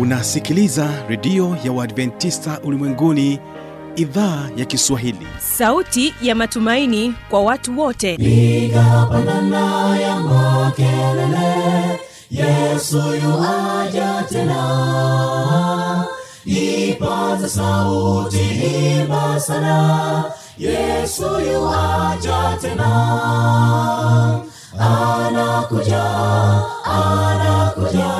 unasikiliza redio ya uadventista ulimwenguni idhaa ya kiswahili. Sauti ya matumaini kwa watu wote. Piga pandana ya makelele yesu yuaja tena. Ipaza sauti imba sana yesu yuaja tena. Anakuja anakuja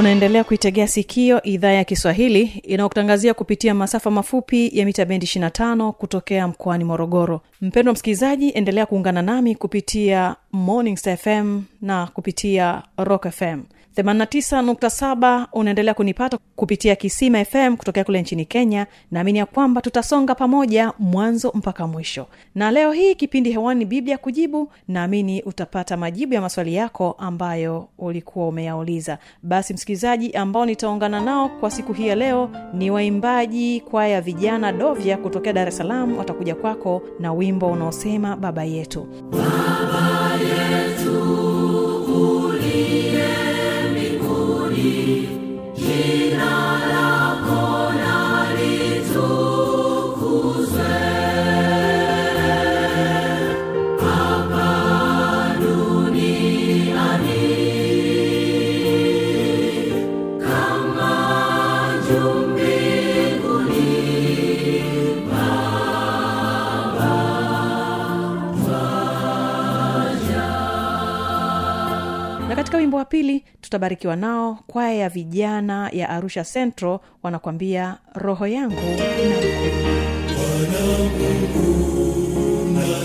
unaendelea kuitegea sikio idhaa ya kiswahili inayokutangazia kupitia masafa mafupi ya mita bendi 25 kutokea mkoani morogoro. Mpendwa msikilizaji endelea kuungana nami kupitia morning fm na kupitia rock fm 89.7 unaendelea kunipata kupitia kisima fm kutokea kule nchini kenya. Naamini ya kwamba tutasonga pamoja mwanzo mpaka mwisho. Na leo hii kipindi hewani biblia kujibu naamini utapata majibu ya maswali yako ambayo ulikuwa umeyauliza. Basi msikilizaji ambao nitaungana nao kwa siku hii ya leo ni waimbaji kwaya vijana dovya kutokea dar es salaam. Watakuja kwako na wimbo unaosema baba yetu na tutabarikiwa nao. Kwaya ya vijana ya arusha central wanakwambia roho yangu na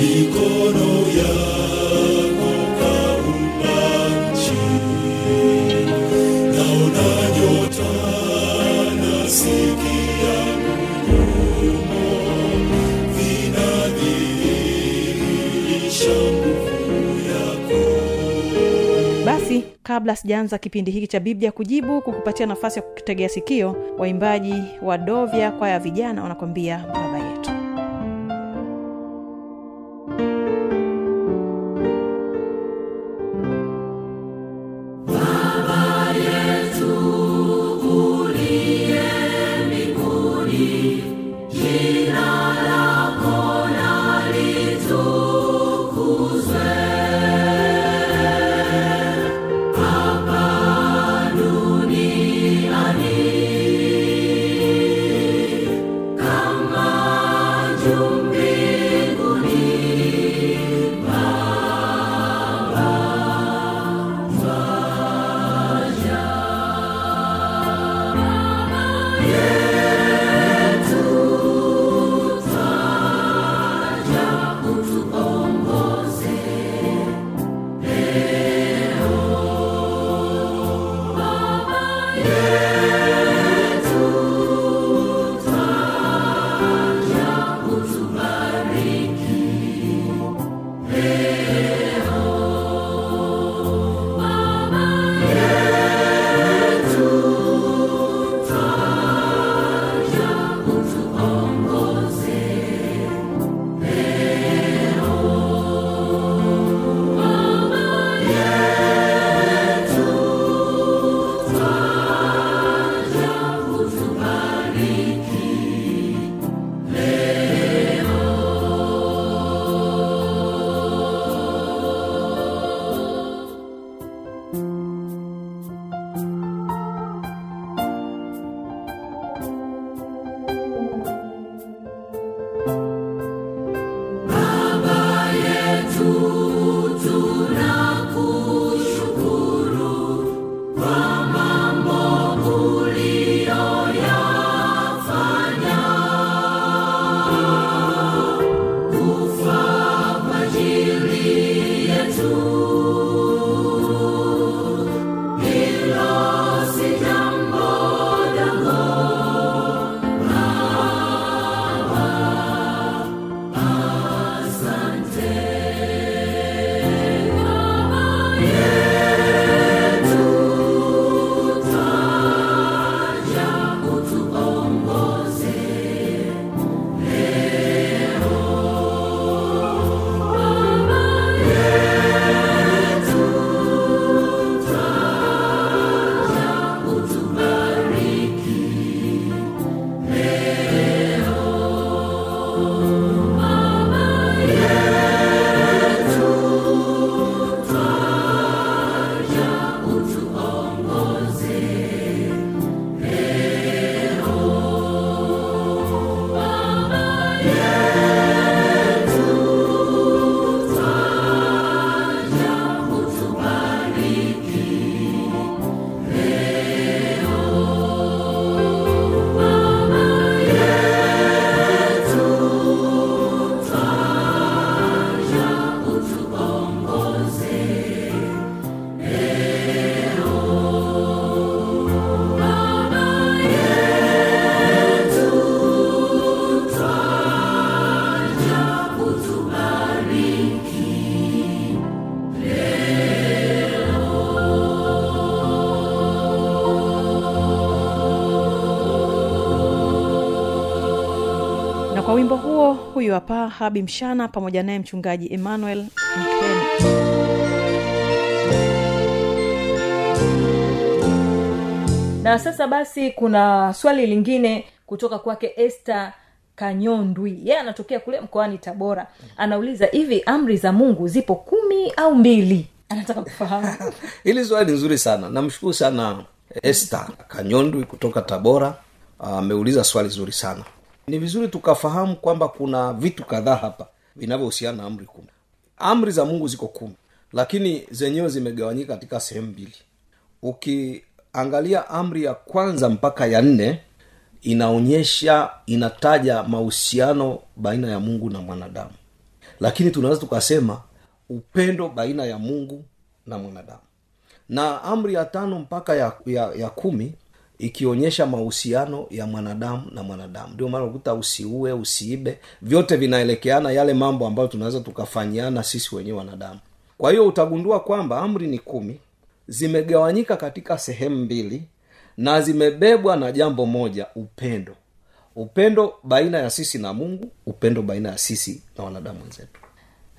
mikono yako kabla sijaanza kipindi hiki cha biblia kujibu kukupatia nafasi ya kutegea sikio waimbaji wa dovya kwaya ya vijana wanakwambia baba yetu huyu hapa habi mshana pamoja naye mchungaji emmanuel mkeni. Na sasa basi kuna swali lingine kutoka kwake este kanyondwi. Yeye anatokea kule mkoani tabora. Anauliza hivi amri za mungu zipo kumi au mbili? Anataka kufahamu. Hili swali ni nzuri sana. Namshukuru sana este kanyondwi kutoka tabora. Ameuliza swali zuri sana ni vizuri tukafahamu kwamba kuna vitu kadhaa hapa vinavyohusiana na amri kumi. Amri za mungu ziko kumi lakini zenyewe zimegawanyika katika sehemu mbili. Ukiangalia amri ya kwanza mpaka ya nne inaonyesha inataja mahusiano baina ya mungu na mwanadamu. Lakini tunaweza tukasema upendo baina ya mungu na mwanadamu. Na amri ya tano mpaka ya, ya, ya kumi ikionyesha mahusiano ya mwanadamu na mwanadamu. Ndio maana ukuta usiue usiibe. Vyote vinaelekeana yale mambo ambayo tunaweza tukafanyiana sisi wenyewe wanadamu. Kwa hiyo utagundua kwamba amri ni kumi zimegawanyika katika sehemu mbili na zimebebwa na jambo moja upendo. Upendo baina ya sisi na mungu upendo baina ya sisi na wanadamu wenzetu.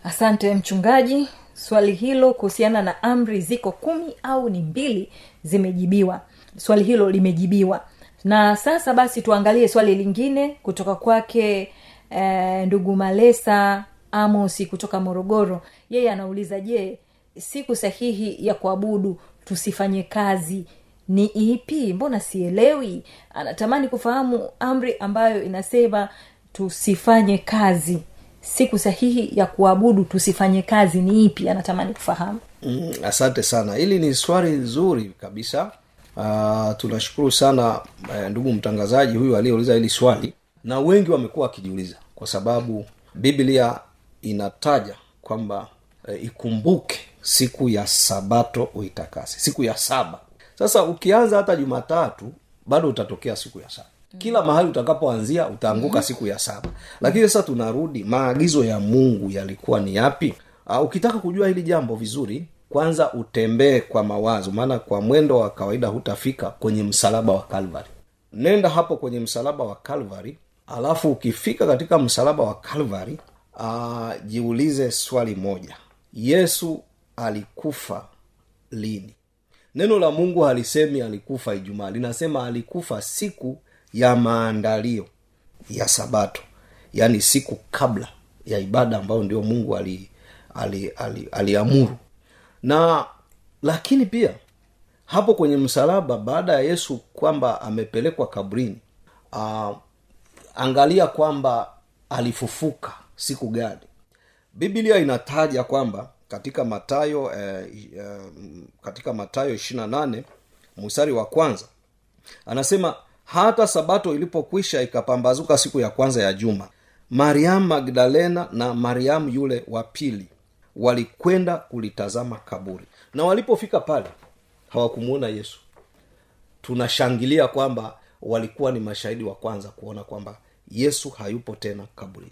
Asante mchungaji. Swali hilo kuhusiana na amri ziko kumi au ni mbili zimejibiwa swali hilo limejibiwa. Na sasa basi tuangalie swali lingine kutoka kwake eh, ndugu malesa amosi kutoka morogoro. Yeye anauliza je siku sahihi ya kuabudu tusifanye kazi ni ipi? Mbona sielewi? Anatamani kufahamu amri ambayo inasema tusifanye kazi. Siku sahihi ya kuabudu tusifanye kazi ni ipi? Anatamani kufahamu. Mm, asante sana. Hili ni swali zuri kabisa uh, tunashukuru sana uh, ndugu mtangazaji huyu aliyeuliza hili swali. Na wengi wamekuwa wakijiuliza kwa sababu biblia inataja kwamba uh, ikumbuke siku ya sabato uitakase siku ya saba. Sasa ukianza hata jumatatu bado utatokea siku ya saba. Kila mahali utakapoanzia utaanguka siku ya saba. Lakini sasa tunarudi maagizo ya mungu yalikuwa ni yapi? Uh, ukitaka kujua hili jambo vizuri kwanza utembee kwa mawazo maana kwa mwendo wa kawaida hutafika kwenye msalaba wa kalvari nenda hapo kwenye msalaba wa kalvari alafu ukifika katika msalaba wa kalvari uh, jiulize swali moja. Yesu alikufa lini? Neno la mungu halisemi alikufa ijumaa linasema alikufa siku ya maandalio ya sabato yaani siku kabla ya ibada ambayo ndio mungu ali ali, ali, aliamuru na lakini pia hapo kwenye msalaba baada ya yesu kwamba amepelekwa kabrini uh, angalia kwamba alifufuka siku gani. Biblia inataja kwamba katika matayo eh, eh, katika matayo ishirina nane mstari wa kwanza anasema hata sabato ilipokwisha ikapambazuka siku ya kwanza ya juma mariamu magdalena na mariamu yule wa pili walikwenda kulitazama kaburi. Na walipofika pale hawakumwona yesu. Tunashangilia kwamba walikuwa ni mashahidi wa kwanza kuona kwamba yesu hayupo tena kaburini.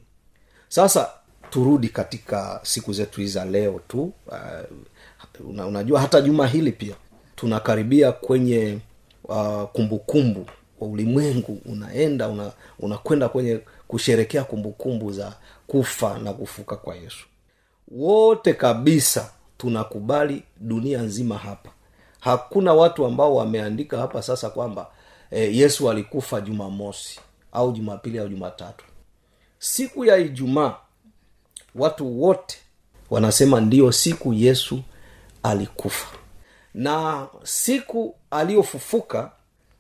Sasa turudi katika siku zetu hii za leo tu. Uh, una, unajua hata juma hili pia tunakaribia kwenye uh, kumbukumbu wa ulimwengu. Unaenda una unakwenda kwenye kusherekea kumbukumbu za kufa na kufuka kwa yesu wote kabisa tunakubali dunia nzima hapa. Hakuna watu ambao wameandika hapa sasa kwamba e, yesu alikufa jumamosi au jumapili au jumatatu. Siku ya ijumaa watu wote wanasema ndiyo siku yesu alikufa. Na siku aliyofufuka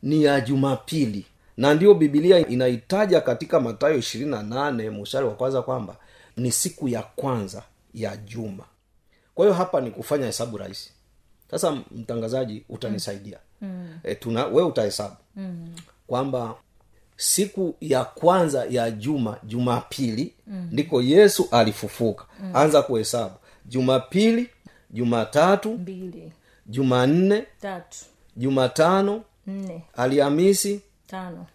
ni ya jumapili. Na ndiyo bibilia inaitaja katika matayo ishirini na nane mstari wa kwanza kwamba ni siku ya kwanza ya juma kwa hiyo hapa ni kufanya hesabu rahisi. Sasa mtangazaji utanisaidia. Mm. e, tuna we utahesabu. Mm. kwamba siku ya kwanza ya juma jumapili mm. ndiko yesu alifufuka. Mm. anza kuhesabu. Jumapili jumatatu mbili. jumanne tatu. jumatano nne. alhamisi tano.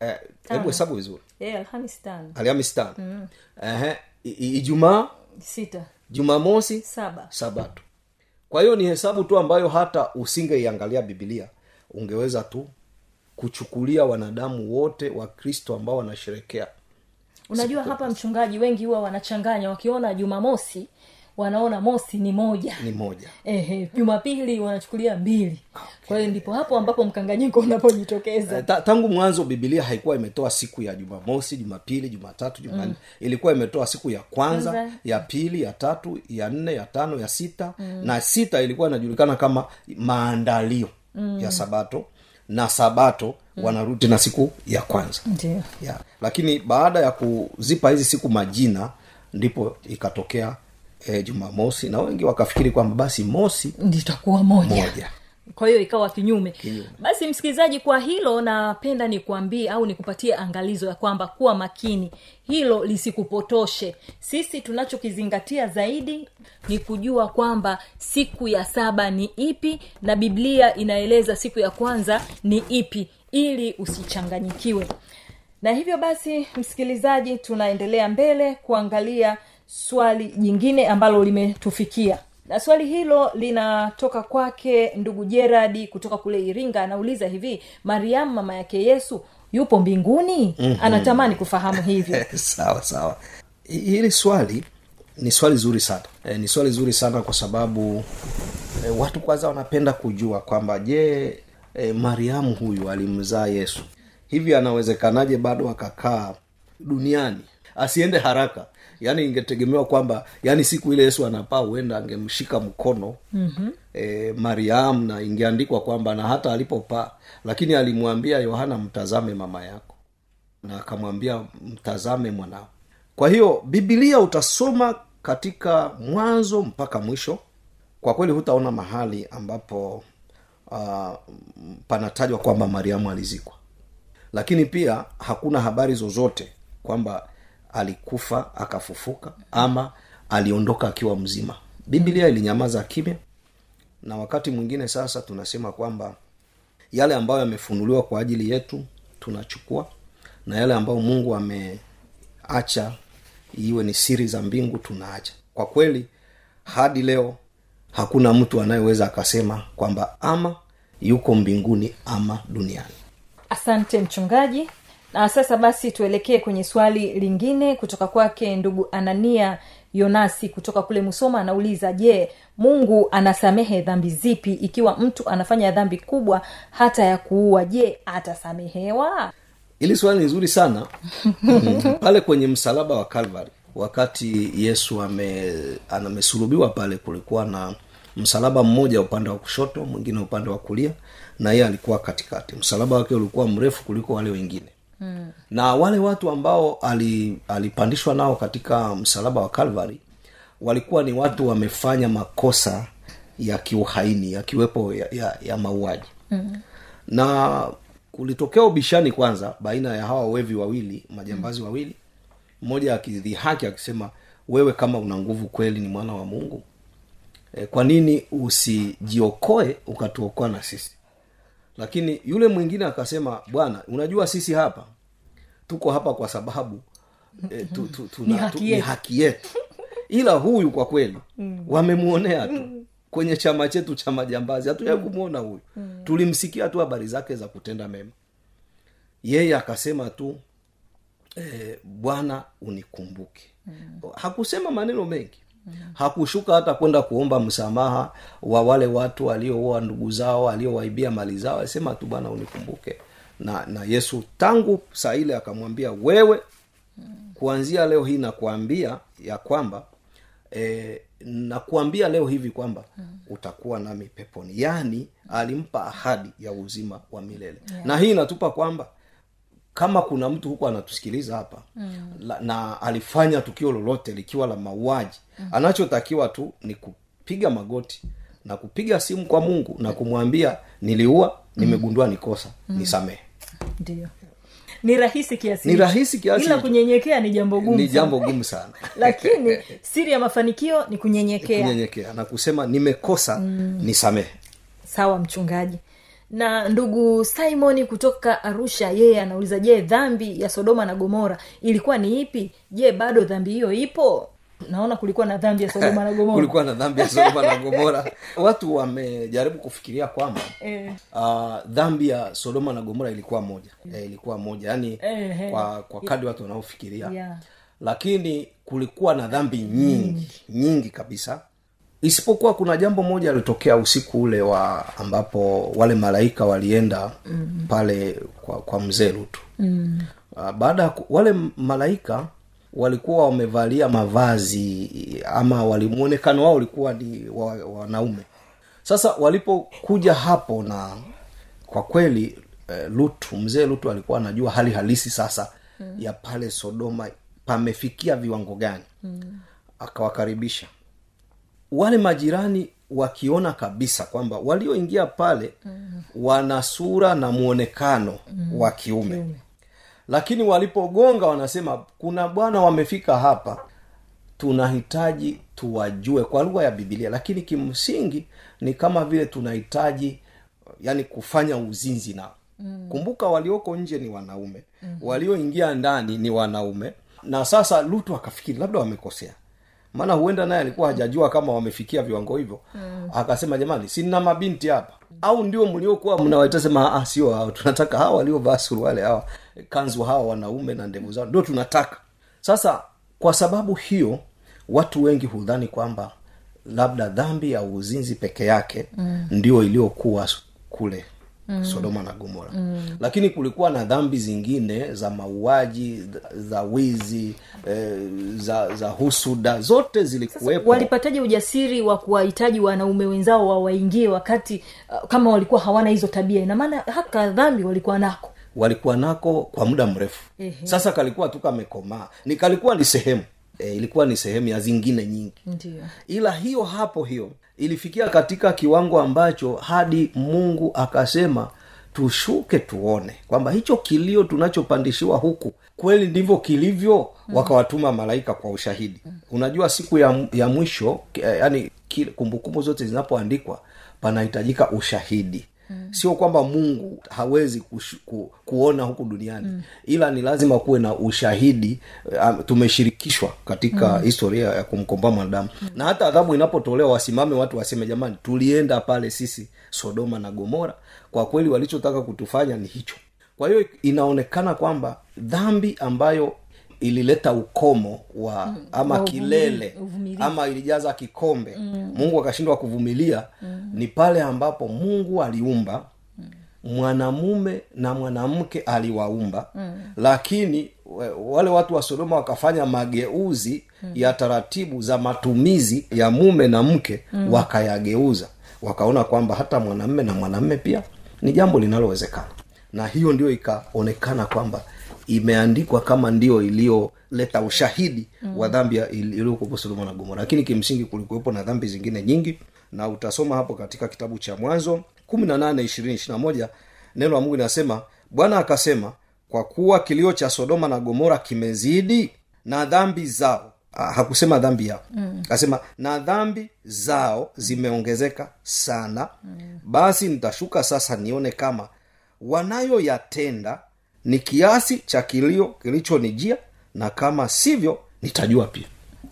Eh, hebu hesabu vizuri. Eh, alhamisi tano. Alhamisi tano. Mm. Ijumaa sita. Jumamosi saba. Sabato kwa hiyo ni hesabu tu ambayo hata usingeiangalia bibilia ungeweza tu kuchukulia wanadamu wote wa kristo ambao wanasherekea. Unajua hapa mchungaji wengi huwa wanachanganya wakiona jumamosi wanaona mosi ni moja. Ni moja. Ehe jumapili wanachukulia mbili. Kwa hiyo ndipo hapo ambapo mkanganyiko unapojitokeza. Ta, tangu mwanzo bibilia haikuwa imetoa siku ya jumamosi jumapili jumatatu jumanne. Mm. ilikuwa imetoa siku ya kwanza, Mza. ya pili ya tatu ya nne ya tano ya sita. Mm. na sita ilikuwa inajulikana kama maandalio mm. ya sabato. Na sabato mm. wanarudi na siku ya kwanza. Ya. Lakini baada ya kuzipa hizi siku majina ndipo ikatokea e, jumamosi na wengi wakafikiri kwamba basi mosi nditakuwa moja. moja. Kwa hiyo ikawa kinyume. Kinyume. basi msikilizaji kwa hilo napenda nikuambie au nikupatie angalizo ya kwamba kuwa makini. Hilo lisikupotoshe. Sisi tunachokizingatia zaidi ni kujua kwamba siku ya saba ni ipi na biblia inaeleza siku ya kwanza ni ipi ili usichanganyikiwe. Na hivyo basi msikilizaji tunaendelea mbele kuangalia swali jingine ambalo limetufikia. Na swali hilo linatoka kwake ndugu jeradi kutoka kule iringa anauliza hivi mariamu mama yake yesu yupo mbinguni? Mm-hmm. anatamani kufahamu hivyo. Sawa sawa. Hili swali ni swali zuri sana. E, ni swali zuri sana kwa sababu e, watu kwanza wanapenda kujua kwamba je e, mariamu huyu alimzaa yesu? Hivi anawezekanaje bado akakaa duniani? Asiende haraka yaani ingetegemewa kwamba yani siku ile yesu anapaa huenda angemshika mkono mm-hmm. e, mariamu na ingeandikwa kwamba na hata alipopaa lakini alimwambia yohana mtazame mama yako. Na akamwambia mtazame mwanao. Kwa hiyo bibilia utasoma katika mwanzo mpaka mwisho. Kwa kweli hutaona mahali ambapo uh, panatajwa kwamba mariamu alizikwa. Lakini pia hakuna habari zozote kwamba alikufa akafufuka ama aliondoka akiwa mzima. Biblia ilinyamaza kimya na wakati mwingine sasa tunasema kwamba yale ambayo yamefunuliwa kwa ajili yetu tunachukua na yale ambayo mungu ameacha iwe ni siri za mbingu tunaacha. Kwa kweli hadi leo hakuna mtu anayeweza akasema kwamba ama yuko mbinguni ama duniani. Asante mchungaji na sasa basi tuelekee kwenye swali lingine kutoka kwake ndugu anania yonasi kutoka kule musoma. Anauliza je mungu anasamehe dhambi zipi ikiwa mtu anafanya dhambi kubwa hata ya kuua? Je atasamehewa? Ili swali ni zuri sana. Pale kwenye msalaba wa calvary wakati yesu ame amesulubiwa pale kulikuwa na msalaba mmoja upande wa kushoto mwingine upande wa kulia na yeye alikuwa katikati. Msalaba wake ulikuwa mrefu kuliko wale wengine mm. na wale watu ambao ali, alipandishwa nao katika msalaba wa calvary walikuwa ni watu wamefanya makosa ya kiuhaini yakiwepo ya, ya, ya mauaji mm. na kulitokea ubishani kwanza baina ya hawa wevi wawili majambazi wawili mmoja akidhihaki akisema wewe kama una nguvu kweli ni mwana wa mungu e, kwa nini usijiokoe ukatuokoa na sisi lakini yule mwingine akasema bwana unajua sisi hapa tuko hapa kwa sababu e, tu, tu, tu, Ni haki tu, ni yetu. haki yetu. Ila huyu kwa kweli wamemwonea tu. Kwenye chama chetu cha majambazi hatujai kumwona huyu. Tulimsikia tu habari zake za kutenda mema. Yeye akasema tu e, bwana unikumbuke. Hakusema maneno mengi hakushuka hata kwenda kuomba msamaha wa wale watu walioua ndugu zao aliowaibia mali zao alisema tu bwana unikumbuke na na yesu tangu saa ile akamwambia wewe kuanzia leo hii nakuambia ya kwamba e, nakuambia leo hivi kwamba utakuwa nami peponi yaani alimpa ahadi ya uzima wa milele yeah. na hii inatupa kwamba kama kuna mtu huko anatusikiliza hapa mm. la, na alifanya tukio lolote likiwa la mauaji mm. anachotakiwa tu ni kupiga magoti na kupiga simu kwa mungu na kumwambia niliua nimegundua nikosa mm. nisamehe. Ndio. Ni rahisi kiasi Ni rahisi kiasi ila kunyenyekea ni jambo gumu ni jambo gumu sana. Lakini siri ya mafanikio ni kunyenyekea. Kunyenyekea na kusema nimekosa mm. nisamehe. Sawa mchungaji. Na ndugu simoni kutoka arusha yeye anauliza je dhambi ya sodoma na gomora ilikuwa ni ipi? Je bado dhambi hiyo ipo naona kulikuwa na dhambi ya sodoma na gomora kulikuwa na dhambi ya sodoma na gomora watu wamejaribu kufikiria kwamba Eh. uh, dhambi ya sodoma na gomora ilikuwa moja eh, ilikuwa moja yaani Eh, eh. kwa, kwa kadi watu wanaofikiria Yeah. lakini kulikuwa na dhambi nyingi nyingi kabisa isipokuwa kuna jambo moja alitokea usiku ule wa ambapo wale malaika walienda mm. pale kwa, kwa mzee lutu mm. uh, baada ya wale malaika walikuwa wamevalia mavazi ama walimwonekano wao ulikuwa ni wa, wanaume sasa walipokuja hapo na kwa kweli eh, lutu mzee lutu alikuwa anajua hali halisi sasa mm. ya pale sodoma pamefikia viwango gani mm. akawakaribisha wale majirani wakiona kabisa kwamba walioingia pale mm. wana sura na mwonekano mm. wa kiume lakini walipogonga wanasema kuna bwana wamefika hapa. Tunahitaji tuwajue kwa lugha ya bibilia lakini kimsingi ni kama vile tunahitaji yani kufanya uzinzi nao mm. kumbuka walioko nje ni wanaume. Mm. walioingia ndani ni wanaume. Na sasa lutu akafikiri labda wamekosea maana huenda naye alikuwa hajajua kama wamefikia viwango hivyo mm. akasema jamani sina mabinti hapa au ndio mliokuwa mnawaita sema "Ah, sio hao tunataka hawa waliovaa suruale hawa kanzu hawa wanaume na ndevu zao ndio tunataka sasa kwa sababu hiyo watu wengi hudhani kwamba labda dhambi ya uzinzi peke yake mm. ndio iliyokuwa kule mm. sodoma na gomora. Mm. lakini kulikuwa na dhambi zingine za mauaji za- wizi eh, za za husuda. Zote zilikuwepo. walipataje ujasiri wa kuwahitaji wanaume wenzao wawaingie wakati uh, kama walikuwa hawana hizo tabia? Ina maana haka dhambi walikuwa nako. Walikuwa nako kwa muda mrefu. Ehe. sasa kalikuwa tu kamekomaa. Ni kalikuwa ni sehemu e, ilikuwa ni sehemu ya zingine nyingi. Ndiyo. ila hiyo hapo hiyo ilifikia katika kiwango ambacho hadi mungu akasema tushuke tuone kwamba hicho kilio tunachopandishiwa huku kweli ndivyo kilivyo. Mm. wakawatuma malaika kwa ushahidi. Unajua siku ya, ya mwisho eh, yani kumbukumbu zote zinapoandikwa panahitajika ushahidi Mm. sio kwamba mungu hawezi kushu, ku, kuona huku duniani mm. ila ni lazima kuwe na ushahidi um, tumeshirikishwa katika mm. historia ya kumkomboa mwanadamu mm. na hata adhabu inapotolewa wasimame watu waseme jamani tulienda pale sisi sodoma na gomora kwa kweli walichotaka kutufanya ni hicho kwa hiyo inaonekana kwamba dhambi ambayo ilileta ukomo wa mm, ama wa kilele uvumili. ama ilijaza kikombe mm. mungu akashindwa kuvumilia mm. ni pale ambapo mungu aliumba mm. mwanamume na mwanamke aliwaumba mm. lakini wale watu wa sodoma wakafanya mageuzi mm. ya taratibu za matumizi ya mume na mke mm. wakayageuza wakaona kwamba hata mwanamme na mwanamme pia ni jambo linalowezekana na hiyo ndio ikaonekana kwamba imeandikwa kama ndio iliyoleta ushahidi mm. wa dhambi iliyokuwepo sodoma na gomora lakini kimsingi kulikuwepo na dhambi zingine nyingi na utasoma hapo katika kitabu cha mwanzo kumi na nane ishirini ishiri na moja neno la mungu linasema bwana akasema kwa kuwa kilio cha sodoma na gomora kimezidi na dhambi zao Ah, hakusema dhambi yao mm. akasema na dhambi zao zimeongezeka sana mm. basi nitashuka sasa nione kama wanayoyatenda ni kiasi cha kilio kilichonijia na kama sivyo nitajua pia.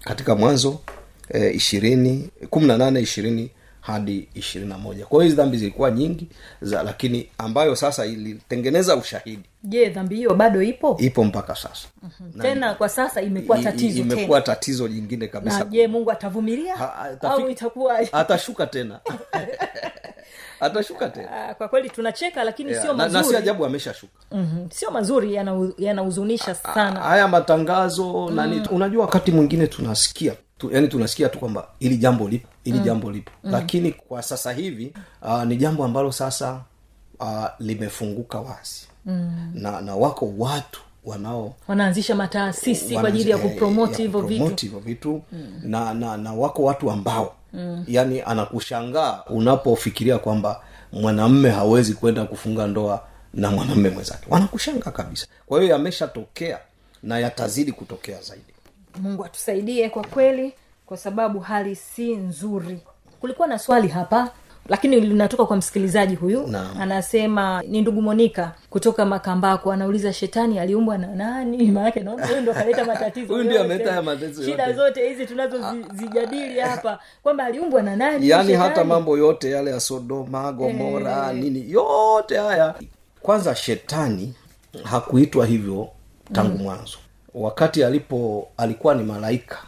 Katika mwanzo eh, ishirini kumi na nane ishirini hadi ishirini na moja. Kwa hiyo hizi dhambi zilikuwa nyingi za lakini ambayo sasa ilitengeneza ushahidi. Je dhambi hiyo bado ipo? Ipo mpaka sasa. Na tena kwa sasa imekuwa tatizo imekuwa tatizo jingine na kabisa je mungu atavumilia? Ha- au itakuwa atashuka tena atashuka tena Ah, kwa kweli tunacheka lakini yeah. sio na, na si ajabu ameshashuka mm-hmm. sio mazuri yana- yanahuzunisha sana haya matangazo mm. nani unajua wakati mwingine tunasikia tu, yani tunasikia tu kwamba ili jambo lipo ili mm. jambo lipo mm. lakini kwa sasa hivi uh, ni jambo ambalo sasa uh, limefunguka wazi mm. na, na wako watu wanao wanaanzisha mataasisi kwa ajili ya kupromoti ya hivyo vitu. kupromoti hivyo vitu. Na, na na wako watu ambao mm. yani anakushangaa unapofikiria kwamba mwanamme hawezi kwenda kufunga ndoa na mwanamme mwenzake. Wanakushangaa kabisa. Kwa hiyo yameshatokea na yatazidi kutokea zaidi. Mungu atusaidie kwa kweli kwa sababu hali si nzuri. Kulikuwa na swali hapa lakini linatoka kwa msikilizaji huyu. Na. anasema ni ndugu monika kutoka makambako. Anauliza shetani aliumbwa na nani? Maanake naona huyu ndo kaleta matatizo. Huyu ndiye ameleta haya matatizo shida zote hizi tunazozijadili hapa kwamba aliumbwa na nani yaani shetani? hata mambo yote yale ya sodoma gomora nini yote haya. Kwanza shetani hakuitwa hivyo tangu mwanzo. Wakati alipo alikuwa ni malaika.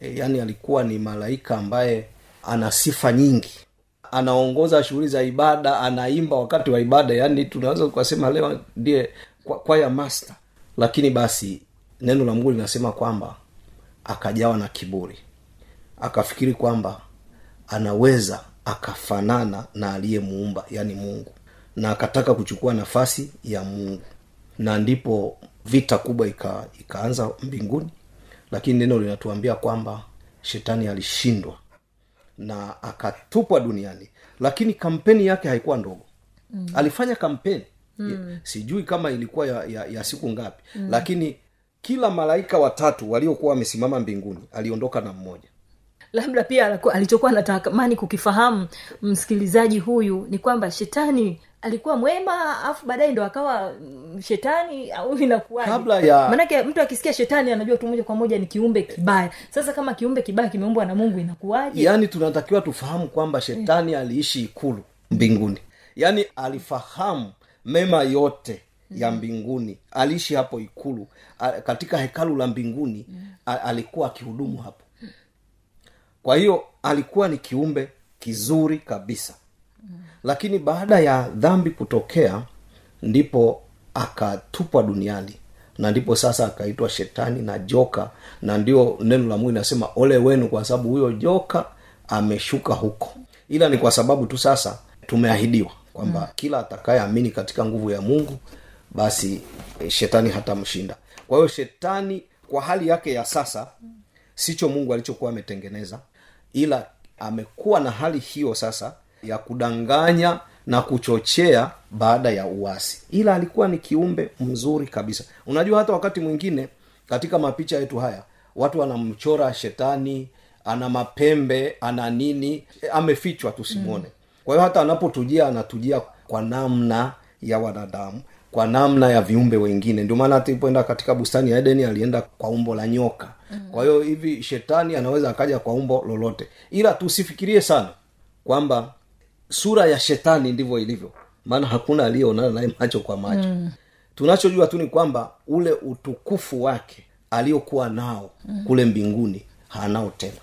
E, yaani alikuwa ni malaika ambaye ana sifa nyingi anaongoza shughuli za ibada anaimba wakati wa ibada. Yaani tunaweza tukasema leo ndiye kwaya master. Lakini basi neno la mungu linasema kwamba akajawa na kiburi. Akafikiri kwamba anaweza akafanana na aliyemuumba yani mungu. Na akataka kuchukua nafasi ya mungu. Na ndipo vita kubwa ika, ikaanza mbinguni. Lakini neno linatuambia kwamba shetani alishindwa na akatupwa duniani lakini kampeni yake haikuwa ndogo mm. alifanya kampeni mm. sijui kama ilikuwa ya, ya, ya siku ngapi mm. lakini kila malaika watatu waliokuwa wamesimama mbinguni aliondoka na mmoja labda pia alichokuwa anatamani kukifahamu msikilizaji huyu ni kwamba shetani alikuwa mwema alafu baadaye ndo akawa mm, shetani au inakuwaje? Ya- mtu akisikia shetani anajua tu moja kwa moja ni kiumbe kibaya. Sasa kama kiumbe kibaya kimeumbwa na mungu inakuwaje? Yaani tunatakiwa tufahamu kwamba shetani aliishi ikulu mbinguni. Yaani alifahamu mema yote ya mbinguni. Aliishi hapo ikulu katika hekalu la mbinguni alikuwa akihudumu hapo. Kwa hiyo alikuwa ni kiumbe kizuri kabisa lakini baada ya dhambi kutokea ndipo akatupwa duniani. Na ndipo sasa akaitwa shetani na joka. Na ndio neno la mungu inasema ole wenu kwa sababu huyo joka ameshuka huko. Ila ni kwa sababu tu sasa tumeahidiwa kwamba mm. kila atakayeamini katika nguvu ya mungu basi eh, shetani hatamshinda. Kwa hiyo shetani kwa hali yake ya sasa sicho mungu alichokuwa ametengeneza. Ila amekuwa na hali hiyo sasa ya kudanganya na kuchochea baada ya uasi. Ila alikuwa ni kiumbe mzuri kabisa. Unajua hata wakati mwingine katika mapicha yetu haya watu wanamchora shetani ana mapembe ana nini e, amefichwa tusimwone mm. kwa hiyo hata anapotujia anatujia kwa namna ya wanadamu kwa namna ya viumbe wengine. Ndio maana hata katika bustani ya edeni alienda kwa umbo la nyoka. Mm. kwa hiyo hivi shetani anaweza akaja kwa umbo lolote. Ila tusifikirie sana kwamba sura ya shetani ndivyo ilivyo maana hakuna aliyeonana naye macho kwa macho mm. tunachojua tu ni kwamba ule utukufu wake aliokuwa nao mm. kule mbinguni hanao tena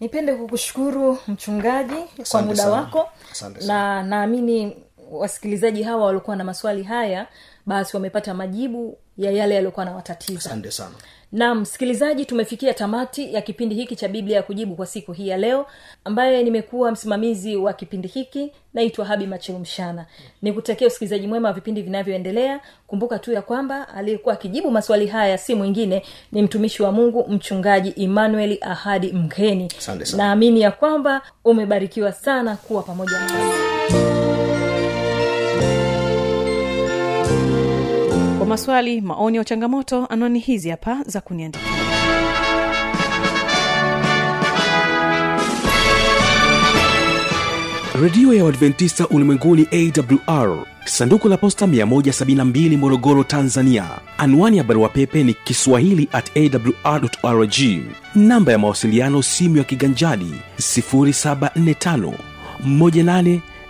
nipende kukushukuru mchungaji kwa muda sana. wako Asante na naamini wasikilizaji hawa waliokuwa na maswali haya basi wamepata majibu ya yale yaliyokuwa na watatiza sana. Na msikilizaji tumefikia tamati ya kipindi hiki cha biblia ya kujibu kwa siku hii ya leo ambaye nimekuwa msimamizi wa kipindi hiki naitwa habi machilumshana nikutakia usikilizaji mwema wa vipindi vinavyoendelea. Kumbuka tu ya kwamba aliyekuwa akijibu maswali haya si mwingine ni mtumishi wa mungu mchungaji emmanuel ahadi mgeni. Naamini ya kwamba umebarikiwa sana kuwa pamoja nasi maswali maoni ya changamoto anwani hizi hapa za kuniandikia. Redio ya uadventista ulimwenguni awr sanduku la posta 172 morogoro tanzania. Anwani ya barua pepe ni kiswahili at awrrg namba ya mawasiliano simu ya kiganjadi 745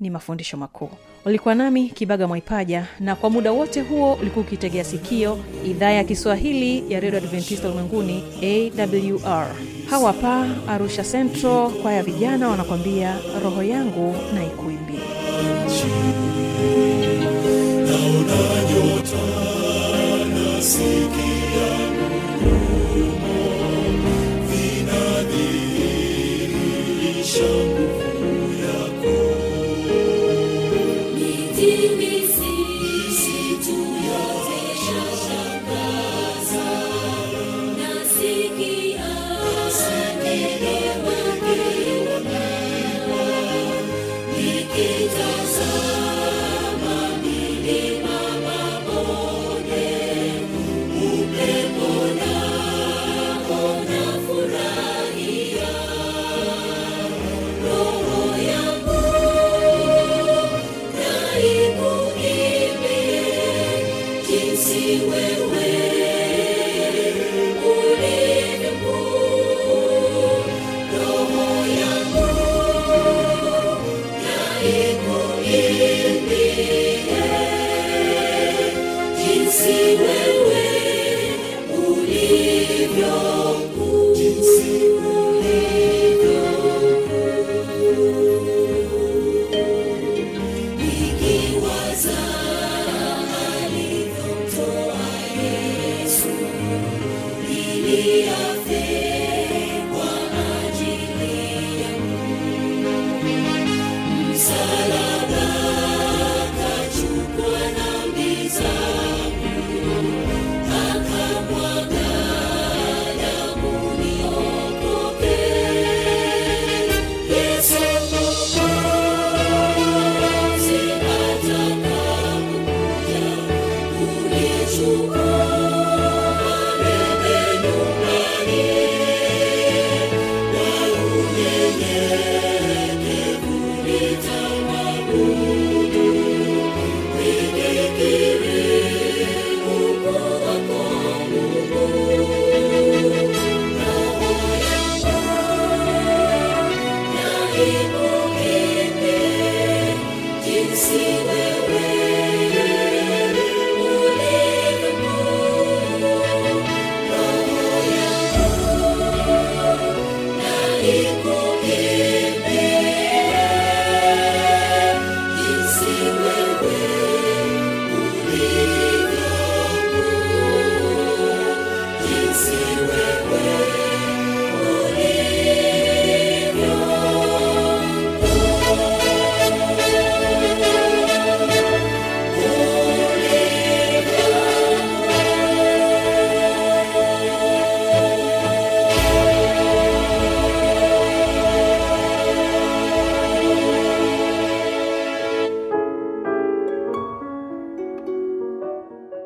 ni mafundisho makuu. Ulikuwa nami kibaga mwaipaja na kwa muda wote huo ulikuwa ukitegea sikio idhaa ya kiswahili ya redio adventista ulimwenguni awr hawapa arusha central kwaya vijana wanakwambia roho yangu na ikuimbie. Nyota vinadhihirisha presence. Amen.